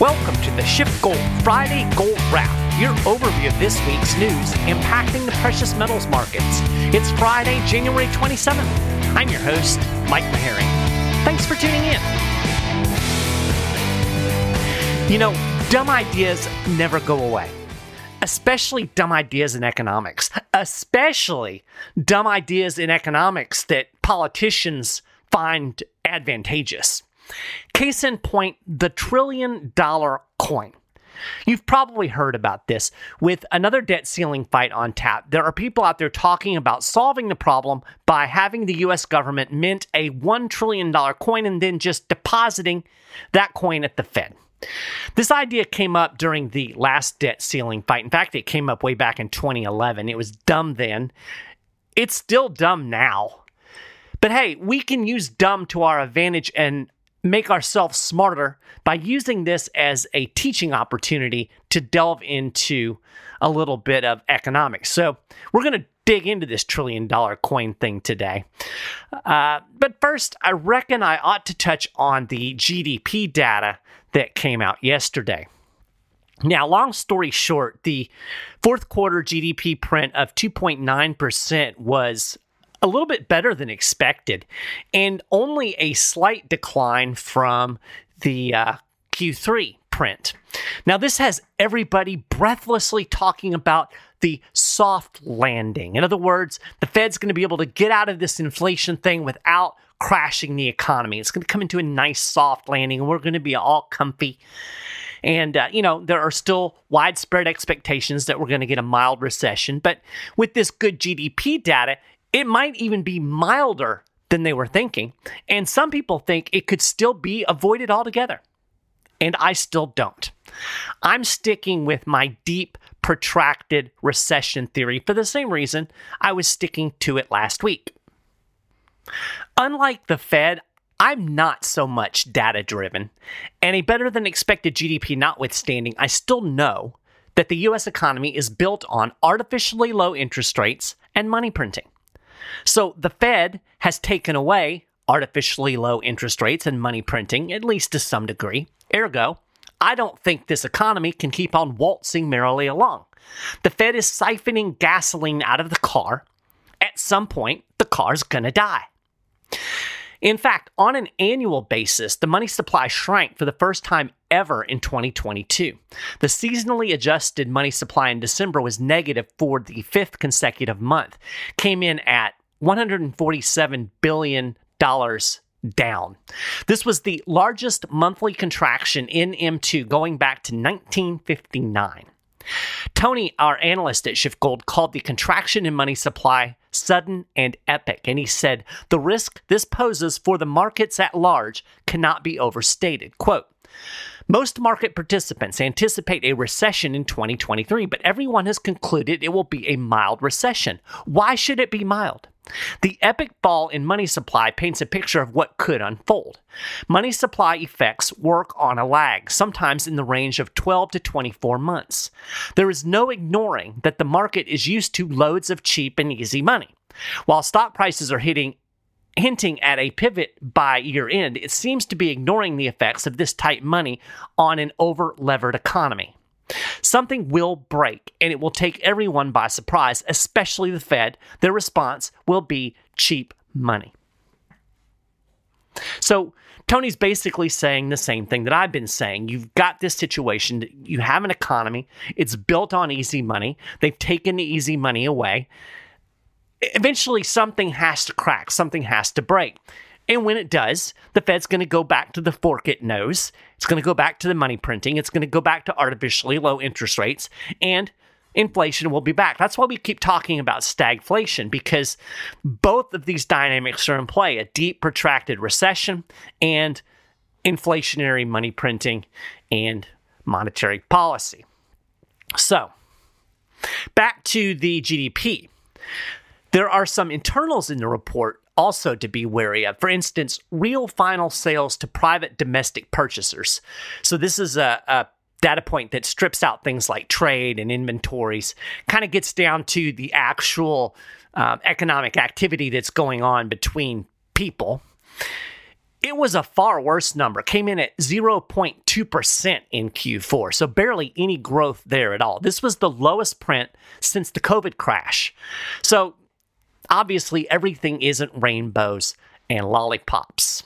Welcome to the SchiffGold Friday Gold Wrap, your overview of this week's news impacting the precious metals markets. It's Friday, January 27th. I'm your host, Mike Maharrey. Thanks for tuning in. You know, dumb ideas never go away, especially dumb ideas in economics, especially dumb ideas in economics that politicians find advantageous. Case in point, the trillion dollar coin. You've probably heard about this. With another debt ceiling fight on tap, there are people out there talking about solving the problem by having the US government mint a $1 trillion coin and then just depositing that coin at the Fed. This idea came up during the last debt ceiling fight. In fact, it came up way back in 2011. It was dumb then. It's still dumb now. But hey, we can use dumb to our advantage and make ourselves smarter by using this as a teaching opportunity to delve into a little bit of economics. So, we're going to dig into this trillion dollar coin thing today. Uh, but first, I reckon I ought to touch on the GDP data that came out yesterday. Now, long story short, the fourth quarter GDP print of 2.9% was a little bit better than expected, and only a slight decline from the uh, Q3 print. Now, this has everybody breathlessly talking about the soft landing. In other words, the Fed's going to be able to get out of this inflation thing without crashing the economy. It's going to come into a nice soft landing, and we're going to be all comfy. And, uh, you know, there are still widespread expectations that we're going to get a mild recession. But with this good GDP data, it might even be milder than they were thinking. And some people think it could still be avoided altogether. And I still don't. I'm sticking with my deep, protracted recession theory for the same reason I was sticking to it last week. Unlike the Fed, I'm not so much data driven, and a better than expected GDP notwithstanding, I still know that the US economy is built on artificially low interest rates and money printing. So the Fed has taken away artificially low interest rates and money printing, at least to some degree. Ergo, I don't think this economy can keep on waltzing merrily along. The Fed is siphoning gasoline out of the car. At some point, the car's gonna die. In fact, on an annual basis, the money supply shrank for the first time ever in 2022. The seasonally adjusted money supply in December was negative for the fifth consecutive month, came in at $147 billion down. This was the largest monthly contraction in M2 going back to 1959. Tony, our analyst at SchiffGold, called the contraction in money supply sudden and epic, and he said the risk this poses for the markets at large cannot be overstated. Quote, most market participants anticipate a recession in 2023, but everyone has concluded it will be a mild recession. Why should it be mild? The epic fall in money supply paints a picture of what could unfold. Money supply effects work on a lag, sometimes in the range of 12 to 24 months. There is no ignoring that the market is used to loads of cheap and easy money. While stock prices are hitting hinting at a pivot by year end, it seems to be ignoring the effects of this tight money on an over levered economy. Something will break, and it will take everyone by surprise, especially the Fed. Their response will be cheap money. So, Tony's basically saying the same thing that I've been saying. You've got this situation, you have an economy, it's built on easy money. They've taken the easy money away. Eventually, something has to crack, something has to break. And when it does, the Fed's going to go back to the fork it knows. It's going to go back to the money printing. It's going to go back to artificially low interest rates. And inflation will be back. That's why we keep talking about stagflation because both of these dynamics are in play a deep, protracted recession and inflationary money printing and monetary policy. So, back to the GDP. There are some internals in the report also to be wary of. For instance, real final sales to private domestic purchasers. So this is a, a data point that strips out things like trade and inventories, kind of gets down to the actual uh, economic activity that's going on between people. it was a far worse number. Came in at 0.2% in Q4, so barely any growth there at all. This was the lowest print since the COVID crash. So obviously, everything isn't rainbows and lollipops.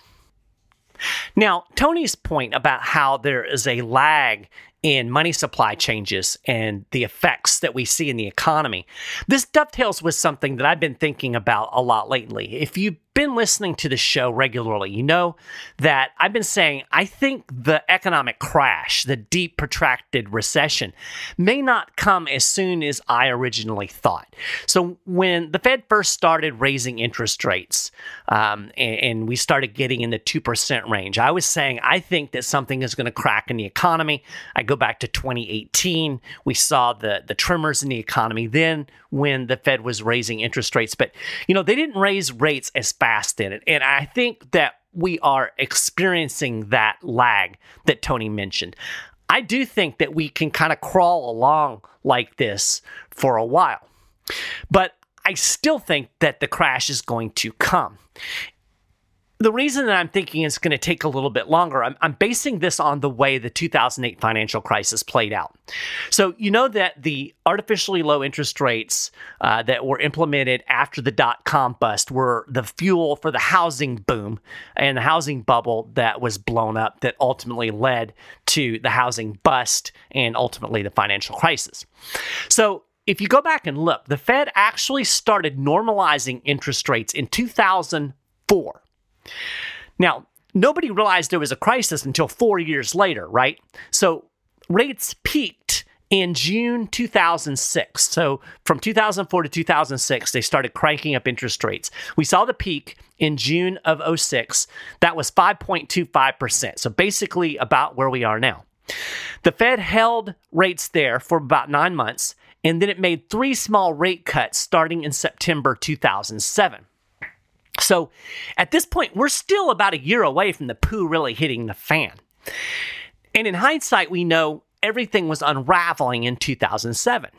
Now, Tony's point about how there is a lag in money supply changes and the effects that we see in the economy. This dovetails with something that I've been thinking about a lot lately. If you've been listening to the show regularly, you know that I've been saying I think the economic crash, the deep protracted recession, may not come as soon as I originally thought. So, when the Fed first started raising interest rates um, and, and we started getting in the 2% range, I was saying I think that something is going to crack in the economy. I go back to 2018, we saw the, the tremors in the economy then when the Fed was raising interest rates. But, you know, they didn't raise rates as fast in it. And I think that we are experiencing that lag that Tony mentioned. I do think that we can kind of crawl along like this for a while. But I still think that the crash is going to come the reason that I'm thinking it's going to take a little bit longer, I'm, I'm, basing this on the way the 2008 financial crisis played out. So, you know that the artificially low interest rates uh, that were implemented after the dot com bust were the fuel for the housing boom and the housing bubble that was blown up that ultimately led to the housing bust and ultimately the financial crisis. So, if you go back and look, the Fed actually started normalizing interest rates in 2004. Now, nobody realized there was a crisis until four years later, right? So rates peaked in June 2006. So from 2004 to 2006, they started cranking up interest rates. We saw the peak in June of 06. That was 5.25%. So basically about where we are now. The Fed held rates there for about nine months, and then it made three small rate cuts starting in September 2007. So at this point, we're still about a year away from the poo really hitting the fan. And in hindsight, we know everything was unraveling in 2007.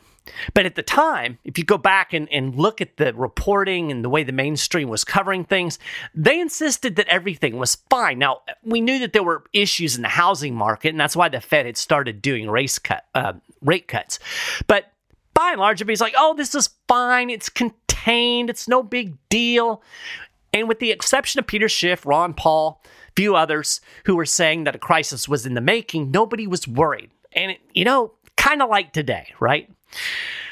But at the time, if you go back and, and look at the reporting and the way the mainstream was covering things, they insisted that everything was fine. Now, we knew that there were issues in the housing market, and that's why the Fed had started doing race cut, uh, rate cuts. But by and large, everybody's like, oh, this is fine. It's contained. It's no big deal. And with the exception of Peter Schiff, Ron Paul, few others who were saying that a crisis was in the making, nobody was worried. And, it, you know, kind of like today, right?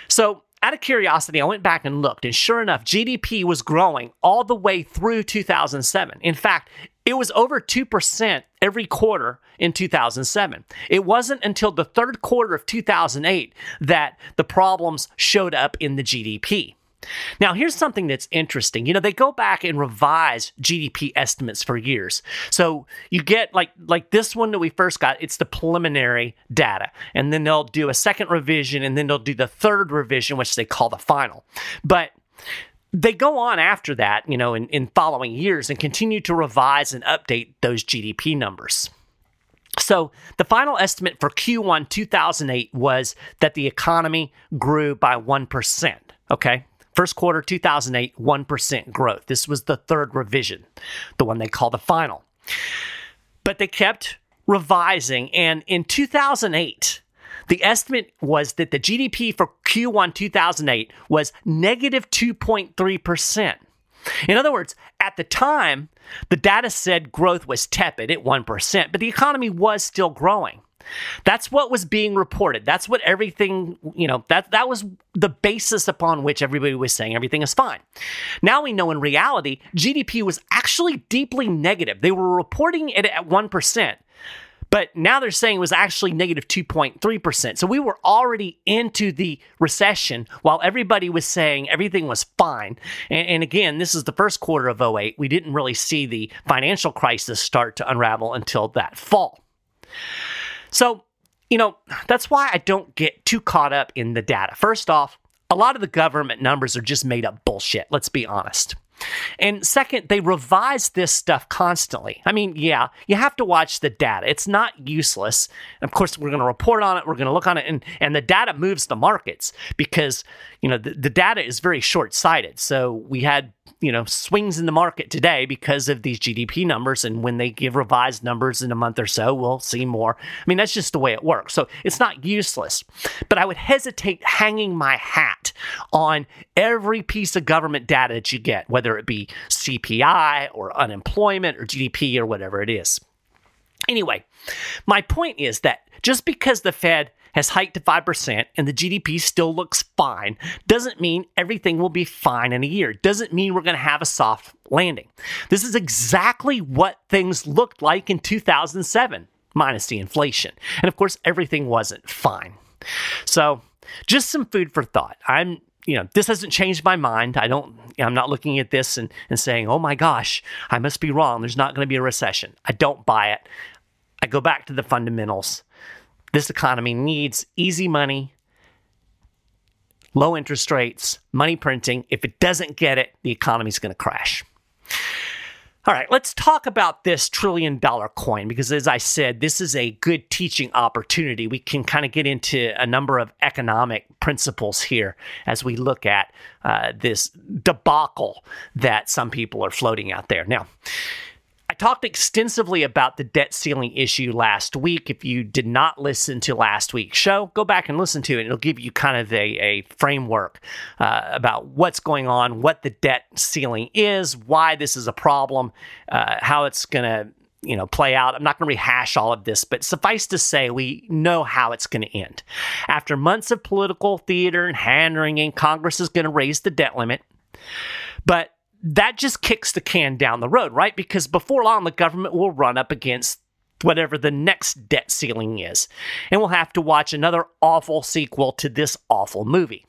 So, out of curiosity, I went back and looked, and sure enough, GDP was growing all the way through 2007. In fact, it was over 2% every quarter in 2007. It wasn't until the third quarter of 2008 that the problems showed up in the GDP. Now, here's something that's interesting. You know, they go back and revise GDP estimates for years. So you get like like this one that we first got, it's the preliminary data. And then they'll do a second revision and then they'll do the third revision, which they call the final. But they go on after that, you know, in, in following years and continue to revise and update those GDP numbers. So, the final estimate for Q1 2008 was that the economy grew by 1%. Okay. First quarter 2008, 1% growth. This was the third revision, the one they call the final. But they kept revising. And in 2008, the estimate was that the GDP for Q1 2008 was negative 2.3%. In other words, at the time, the data said growth was tepid at 1%, but the economy was still growing. That's what was being reported. That's what everything, you know, that that was the basis upon which everybody was saying everything is fine. Now we know in reality, GDP was actually deeply negative. They were reporting it at 1%. But now they're saying it was actually negative 2.3%. So we were already into the recession while everybody was saying everything was fine. And, and, again, this is the first quarter of 08. We didn't really see the financial crisis start to unravel until that fall. So, you know, that's why I don't get too caught up in the data. First off, a lot of the government numbers are just made up bullshit, let's be honest. And second, they revise this stuff constantly. I mean, yeah, you have to watch the data. It's not useless. And of course, we're going to report on it, we're going to look on it, and, and the data moves the markets because, you know, the, the data is very short sighted. So we had you know, swings in the market today because of these GDP numbers. And when they give revised numbers in a month or so, we'll see more. I mean, that's just the way it works. So it's not useless. But I would hesitate hanging my hat on every piece of government data that you get, whether it be CPI or unemployment or GDP or whatever it is. Anyway, my point is that just because the Fed has hiked to 5% and the GDP still looks fine doesn't mean everything will be fine in a year. Doesn't mean we're going to have a soft landing. This is exactly what things looked like in 2007, minus the inflation. And of course, everything wasn't fine. So, just some food for thought. I'm you know, this hasn't changed my mind. I don't, I'm not looking at this and, and saying, oh my gosh, I must be wrong. There's not going to be a recession. I don't buy it. I go back to the fundamentals. This economy needs easy money, low interest rates, money printing. If it doesn't get it, the economy's going to crash. All right, let's talk about this trillion dollar coin because, as I said, this is a good teaching opportunity. We can kind of get into a number of economic principles here as we look at uh, this debacle that some people are floating out there. Now, talked extensively about the debt ceiling issue last week. If you did not listen to last week's show, go back and listen to it. It'll give you kind of a, a framework uh, about what's going on, what the debt ceiling is, why this is a problem, uh, how it's going to you know play out. I'm not going to rehash all of this, but suffice to say, we know how it's going to end. After months of political theater and hand wringing, Congress is going to raise the debt limit, but that just kicks the can down the road, right? Because before long, the government will run up against whatever the next debt ceiling is. And we'll have to watch another awful sequel to this awful movie.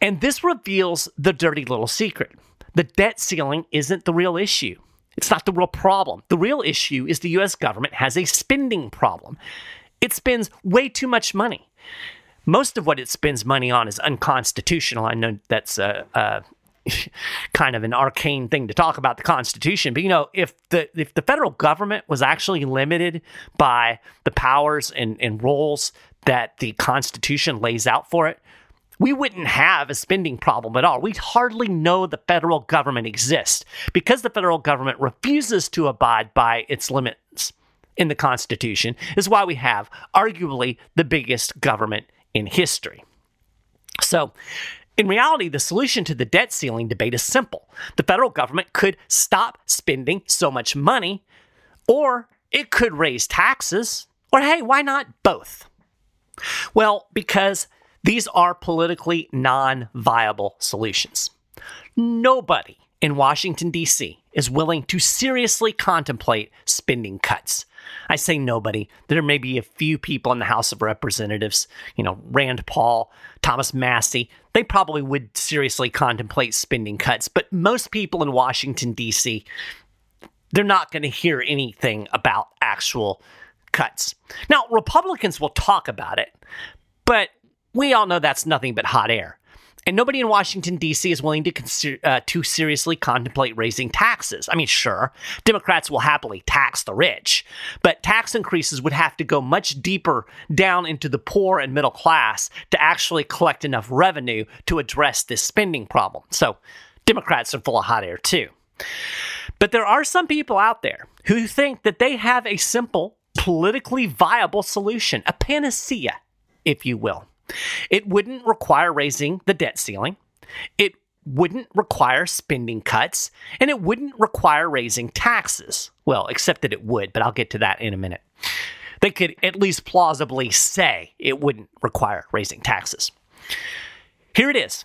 And this reveals the dirty little secret. The debt ceiling isn't the real issue. It's not the real problem. The real issue is the US government has a spending problem. It spends way too much money. Most of what it spends money on is unconstitutional. I know that's a, kind of an arcane thing to talk about the Constitution. But you know, if the if the federal government was actually limited by the powers and, and roles that the Constitution lays out for it, we wouldn't have a spending problem at all. We'd hardly know the federal government exists because the federal government refuses to abide by its limits in the Constitution, is why we have arguably the biggest government in history. So, in reality, the solution to the debt ceiling debate is simple. The federal government could stop spending so much money, or it could raise taxes, or hey, why not both? Well, because these are politically non viable solutions. Nobody in Washington, D.C. is willing to seriously contemplate spending cuts. I say nobody. There may be a few people in the House of Representatives, you know, Rand Paul, Thomas Massie. They probably would seriously contemplate spending cuts, but most people in Washington, D.C., they're not going to hear anything about actual cuts. Now, Republicans will talk about it, but we all know that's nothing but hot air. And nobody in Washington, D.C. is willing to, consider, uh, seriously contemplate raising taxes. I mean, sure, Democrats will happily tax the rich, but tax increases would have to go much deeper down into the poor and middle class to actually collect enough revenue to address this spending problem. So, Democrats are full of hot air, too. But there are some people out there who think that they have a simple, politically viable solution, a panacea, if you will. It wouldn't require raising the debt ceiling. It wouldn't require spending cuts, and it wouldn't require raising taxes. Well, except that it would, but I'll get to that in a minute. They could at least plausibly say it wouldn't require raising taxes. Here it is.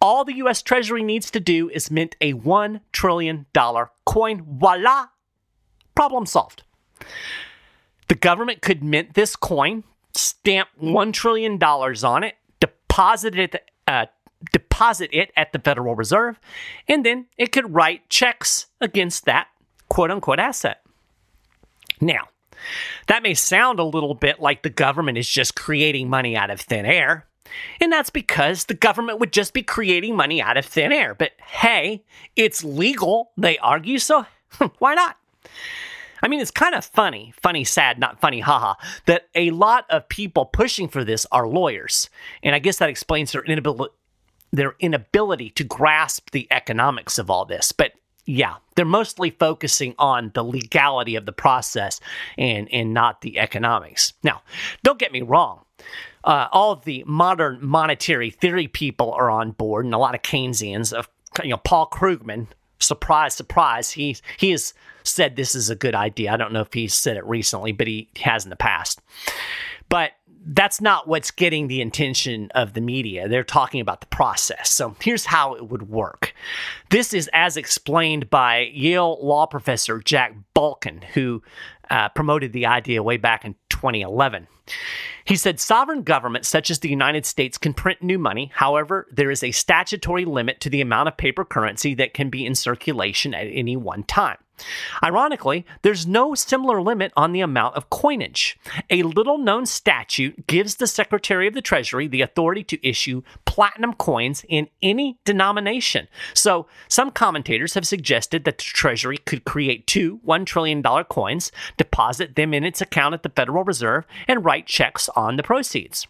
All the US Treasury needs to do is mint a $1 trillion coin. Voila! Problem solved. The government could mint this coin stamp $1 trillion on it, deposit it, uh, deposit it at the Federal Reserve, and then it could write checks against that quote unquote asset. Now, that may sound a little bit like the government is just creating money out of thin air. And that's because the government would just be creating money out of thin air. But hey, it's legal, they argue, so why not? I mean, it's kind of funny, funny, sad, not funny, haha, that a lot of people pushing for this are lawyers. And I guess that explains their inability their inability to grasp the economics of all this. But yeah, they're mostly focusing on the legality of the process and, and not the economics. Now, don't get me wrong. Uh, all the modern monetary theory people are on board, and a lot of Keynesians. Of you know, Paul Krugman, surprise, surprise, he he has said this is a good idea. I don't know if he said it recently, but he has in the past. But that's not what's getting the attention of the media. They're talking about the process. So here's how it would work. This is as explained by Yale law professor Jack Balkin, who uh, promoted the idea way back in 2011. He said sovereign governments such as the United States can print new money. However, there is a statutory limit to the amount of paper currency that can be in circulation at any one time. Ironically, there's no similar limit on the amount of coinage. A little known statute gives the Secretary of the Treasury the authority to issue platinum coins in any denomination. So, some commentators have suggested that the Treasury could create two $1 trillion coins, deposit them in its account at the Federal Reserve, and write checks on the proceeds.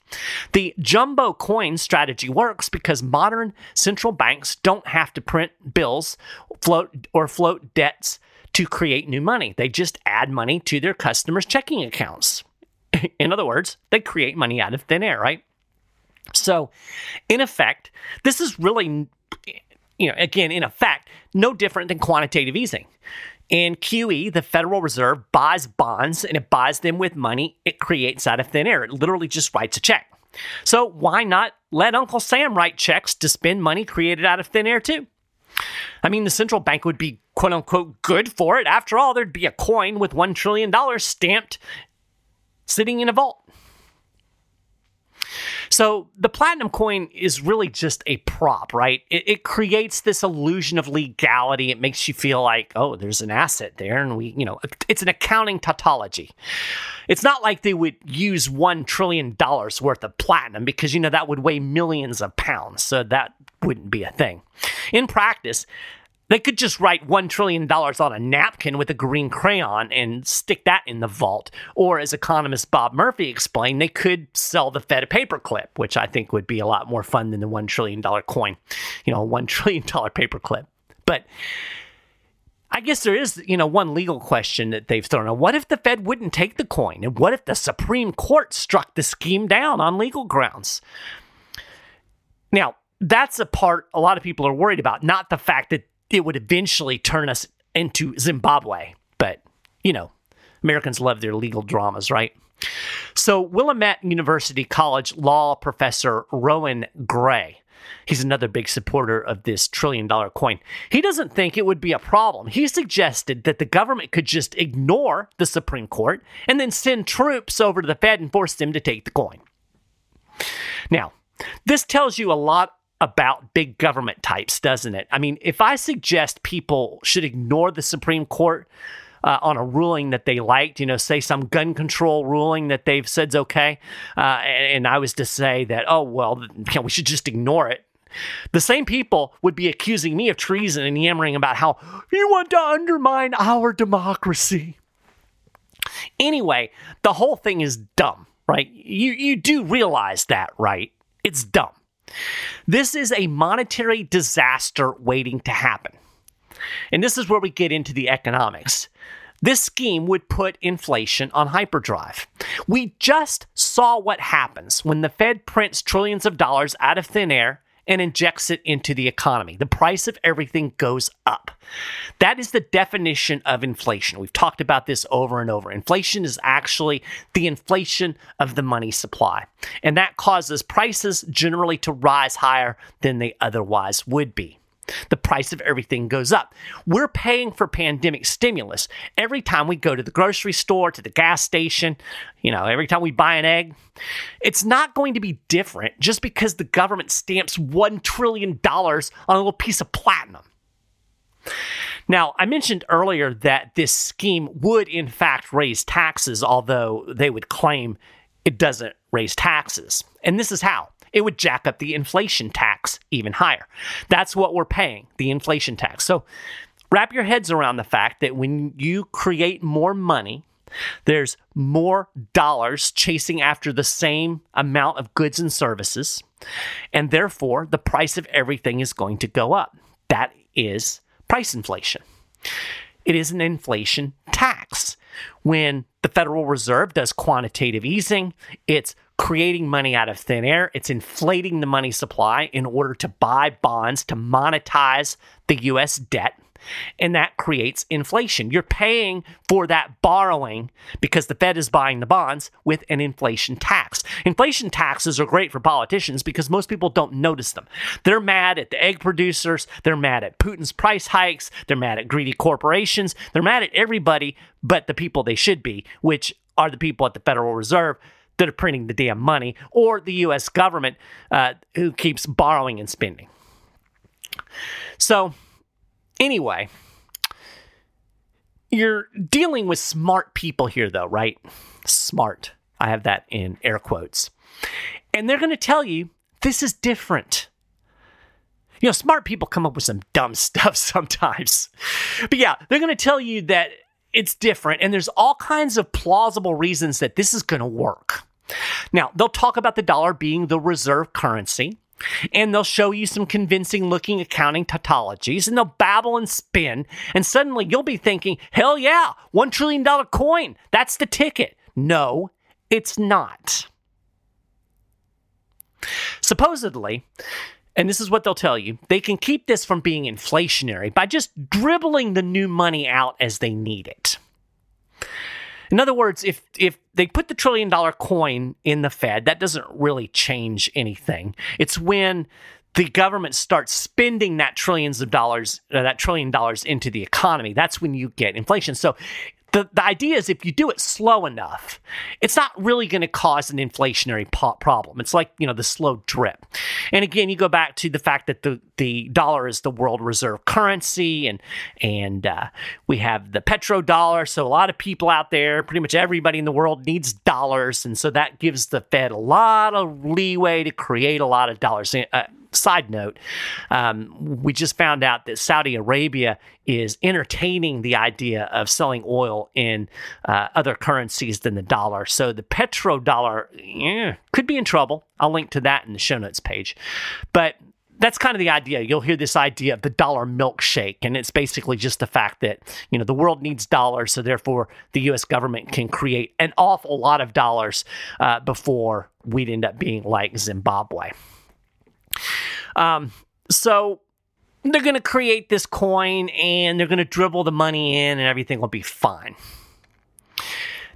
The jumbo coin strategy works because modern central banks don't have to print bills, float or float debts to create new money. They just add money to their customers' checking accounts. In other words, they create money out of thin air, right? So, in effect, this is really, you know, again, in effect, no different than quantitative easing. In QE, the Federal Reserve buys bonds and it buys them with money it creates out of thin air. It literally just writes a check. So, why not let Uncle Sam write checks to spend money created out of thin air too? I mean, the central bank would be quote unquote good for it. After all, there'd be a coin with $1 trillion stamped sitting in a vault. So the platinum coin is really just a prop, right? It, it, creates this illusion of legality. It makes you feel like, oh, there's an asset there, and we, you know, it's an accounting tautology. It's not like they would use one trillion dollars worth of platinum because you know that would weigh millions of pounds, so that wouldn't be a thing. In practice, they could just write $1 trillion on a napkin with a green crayon and stick that in the vault. Or, as economist Bob Murphy explained, they could sell the Fed a paperclip, which I think would be a lot more fun than the $1 trillion coin, you know, $1 trillion paperclip. But I guess there is, you know, one legal question that they've thrown out. What if the Fed wouldn't take the coin? And what if the Supreme Court struck the scheme down on legal grounds? Now, that's a part a lot of people are worried about, not the fact that it would eventually turn us into Zimbabwe. But, you know, Americans love their legal dramas, right? So, Willamette University College law professor Rohan Grey, he's another big supporter of this trillion dollar coin. He doesn't think it would be a problem. He suggested that the government could just ignore the Supreme Court and then send troops over to the Fed and force them to take the coin. Now, this tells you a lot about big government types, doesn't it? I mean, if I suggest people should ignore the Supreme Court uh, on a ruling that they liked, you know, say some gun control ruling that they've said's okay, uh, and, and, I was to say that, oh, well, we should just ignore it. The same people would be accusing me of treason and yammering about how you want to undermine our democracy. Anyway, the whole thing is dumb, right? You you do realize that, right? It's dumb. This is a monetary disaster waiting to happen. And this is where we get into the economics. This scheme would put inflation on hyperdrive. We just saw what happens when the Fed prints trillions of dollars out of thin air and injects it into the economy. The price of everything goes up. That is the definition of inflation. We've talked about this over and over. Inflation is actually the inflation of the money supply, and that causes prices generally to rise higher than they otherwise would be. The price of everything goes up. We're paying for pandemic stimulus every time we go to the grocery store, to the gas station, you know, every time we buy an egg. It's not going to be different just because the government stamps $1 trillion on a little piece of platinum. Now, I mentioned earlier that this scheme would, in fact, raise taxes, although they would claim it doesn't raise taxes. And this is how it would jack up the inflation tax even higher. That's what we're paying, the inflation tax. So wrap your heads around the fact that when you create more money There's more dollars chasing after the same amount of goods and services, and therefore the price of everything is going to go up. That is price inflation. It is an inflation tax. When the Federal Reserve does quantitative easing, it's creating money out of thin air. It's inflating the money supply in order to buy bonds to monetize the US debt and that creates inflation. You're paying for that borrowing because the Fed is buying the bonds with an inflation tax. Inflation taxes are great for politicians because most people don't notice them. They're mad at the egg producers, they're mad at Putin's price hikes, they're mad at greedy corporations, they're mad at everybody but the people they should be, which are the people at the Federal Reserve that are printing the damn money, or the US government uh, who keeps borrowing and spending. So, Anyway, you're dealing with smart people here, though, right? Smart. I have that in air quotes. And they're going to tell you this is different. You know, smart people come up with some dumb stuff sometimes. But yeah, they're going to tell you that it's different and there's all kinds of plausible reasons that this is going to work. Now, they'll talk about the dollar being the reserve currency and they'll show you some convincing looking accounting tautologies and they'll babble and spin and suddenly you'll be thinking hell yeah $1 trillion coin that's the ticket no it's not supposedly and this is what they'll tell you they can keep this from being inflationary by just dribbling the new money out as they need it in other words, if if they put the trillion dollar coin in the Fed, that doesn't really change anything. It's when the government starts spending that trillions of dollars, uh, that trillion dollars into the economy. That's when you get inflation. So the, the idea is if you do it slow enough, it's not really going to cause an inflationary problem. It's like, you know, the slow drip. And again, you go back to the fact that the, the dollar is the world reserve currency and, and uh, we have the petrodollar. So a lot of people out there, pretty much everybody in the world needs dollars. And so that gives the Fed a lot of leeway to create a lot of dollars. Uh, side note, um, we just found out that Saudi Arabia is entertaining the idea of selling oil in uh, other currencies than the dollar. So the petrodollar yeah, could be in trouble. I'll link to that in the show notes page. But that's kind of the idea. You'll hear this idea of the dollar milkshake, and it's basically just the fact that you know the world needs dollars, so therefore the U.S. government can create an awful lot of dollars uh, before we'd end up being like Zimbabwe. Um, so they're going to create this coin and they're going to dribble the money in and everything will be fine.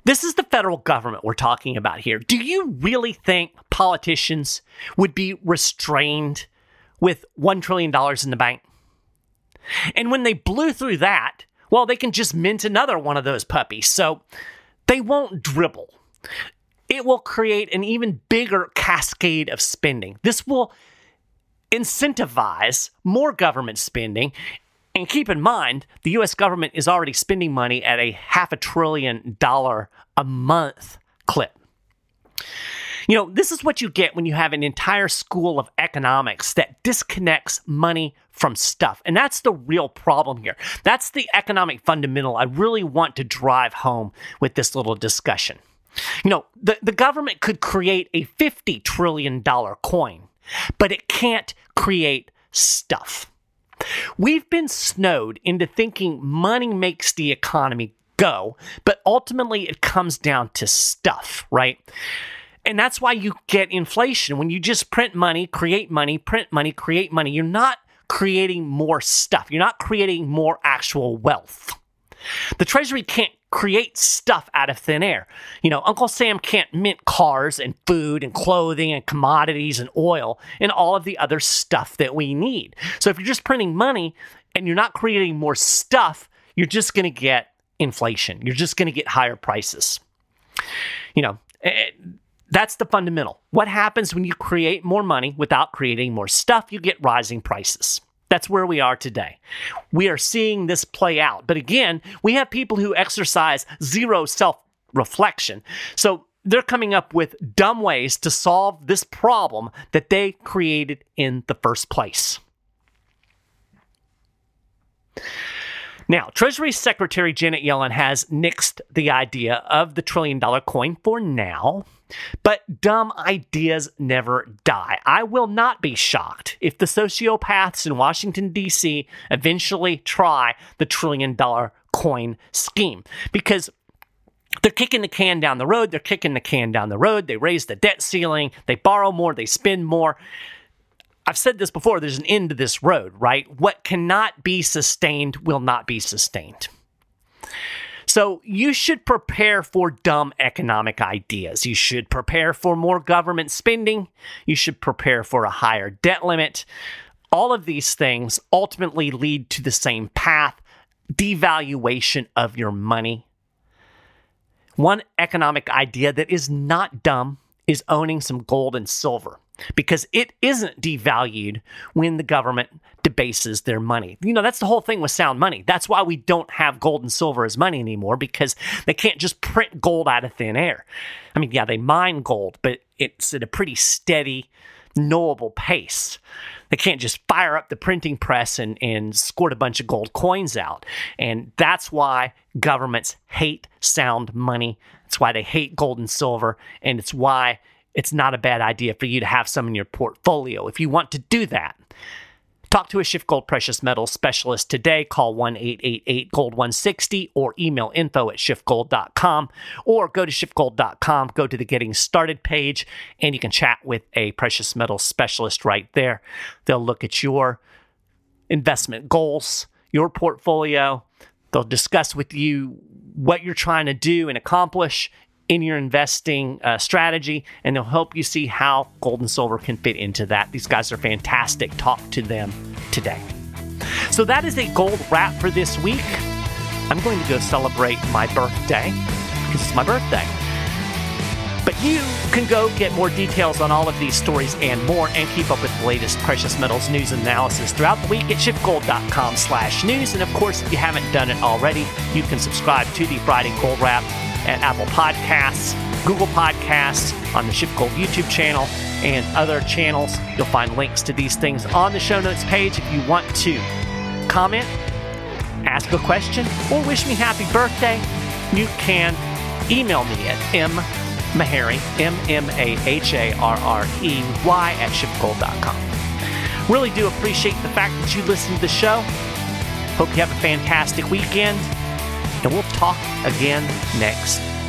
This is the federal government we're talking about here. Do you really think politicians would be restrained with $1 trillion in the bank? And when they blew through that, well, they can just mint another one of those puppies. So they won't dribble. It will create an even bigger cascade of spending. This will incentivize more government spending. And keep in mind, the US government is already spending money at a half a trillion dollar a month clip. You know, this is what you get when you have an entire school of economics that disconnects money from stuff. And that's the real problem here. That's the economic fundamental I really want to drive home with this little discussion. You know, the, the government could create a $50 trillion coin but it can't create stuff. We've been snowed into thinking money makes the economy go, but ultimately it comes down to stuff, right? And that's why you get inflation. When you just print money, create money, print money, create money, you're not creating more stuff. You're not creating more actual wealth. The Treasury can't create stuff out of thin air. You know, Uncle Sam can't mint cars and food and clothing and commodities and oil and all of the other stuff that we need. So if you're just printing money and you're not creating more stuff, you're just going to get inflation. You're just going to get higher prices. You know, eh, that's the fundamental. What happens when you create more money without creating more stuff? You get rising prices. That's where we are today. We are seeing this play out. But again, we have people who exercise zero self reflection. So they're coming up with dumb ways to solve this problem that they created in the first place. Now, Treasury Secretary Janet Yellen has nixed the idea of the trillion dollar coin for now, but dumb ideas never die. I will not be shocked if the sociopaths in Washington, D.C. eventually try the trillion dollar coin scheme because they're kicking the can down the road. They're kicking the can down the road. They raise the debt ceiling. They borrow more. They spend more. I've said this before there's an end to this road, right? What cannot be sustained will not be sustained. So you should prepare for dumb economic ideas. You should prepare for more government spending. You should prepare for a higher debt limit. All of these things ultimately lead to the same path devaluation of your money. One economic idea that is not dumb is owning some gold and silver because it isn't devalued when the government debases their money. You know, that's the whole thing with sound money. That's why we don't have gold and silver as money anymore because they can't just print gold out of thin air. I mean, yeah, they mine gold, but it's at a pretty steady, knowable pace. They can't just fire up the printing press and, and squirt a bunch of gold coins out. And that's why governments hate sound money. That's why they hate gold and silver. And it's why it's not a bad idea for you to have some in your portfolio if you want to do that. Talk to a SchiffGold Precious Metals specialist today. Call 1 888 Gold 160 or email info at schiffgold.com or go to schiffgold.com, go to the Getting Started page, and you can chat with a precious metals specialist right there. They'll look at your investment goals, your portfolio. They'll discuss with you what you're trying to do and accomplish in your investing uh, strategy, and they'll help you see how gold and silver can fit into that. These guys are fantastic. Talk to them today. So that is a gold wrap for this week. I'm going to go celebrate my birthday because it's my birthday. But you can go get more details on all of these stories and more and keep up with the latest precious metals news and analysis throughout the week at schiffgold.com slash news. And of course, if you haven't done it already, you can subscribe to the Friday Gold Wrap at Apple Podcasts, Google Podcasts, on the SchiffGold YouTube channel, and other channels. You'll find links to these things on the show notes page if you want to comment, ask a question, or wish me happy birthday. You can email me at mmaharrey, M-M-A-H-A-R-R-E-Y at schiffgold.com. Really do appreciate the fact that you listen to the show. Hope you have a fantastic weekend and we'll talk again next.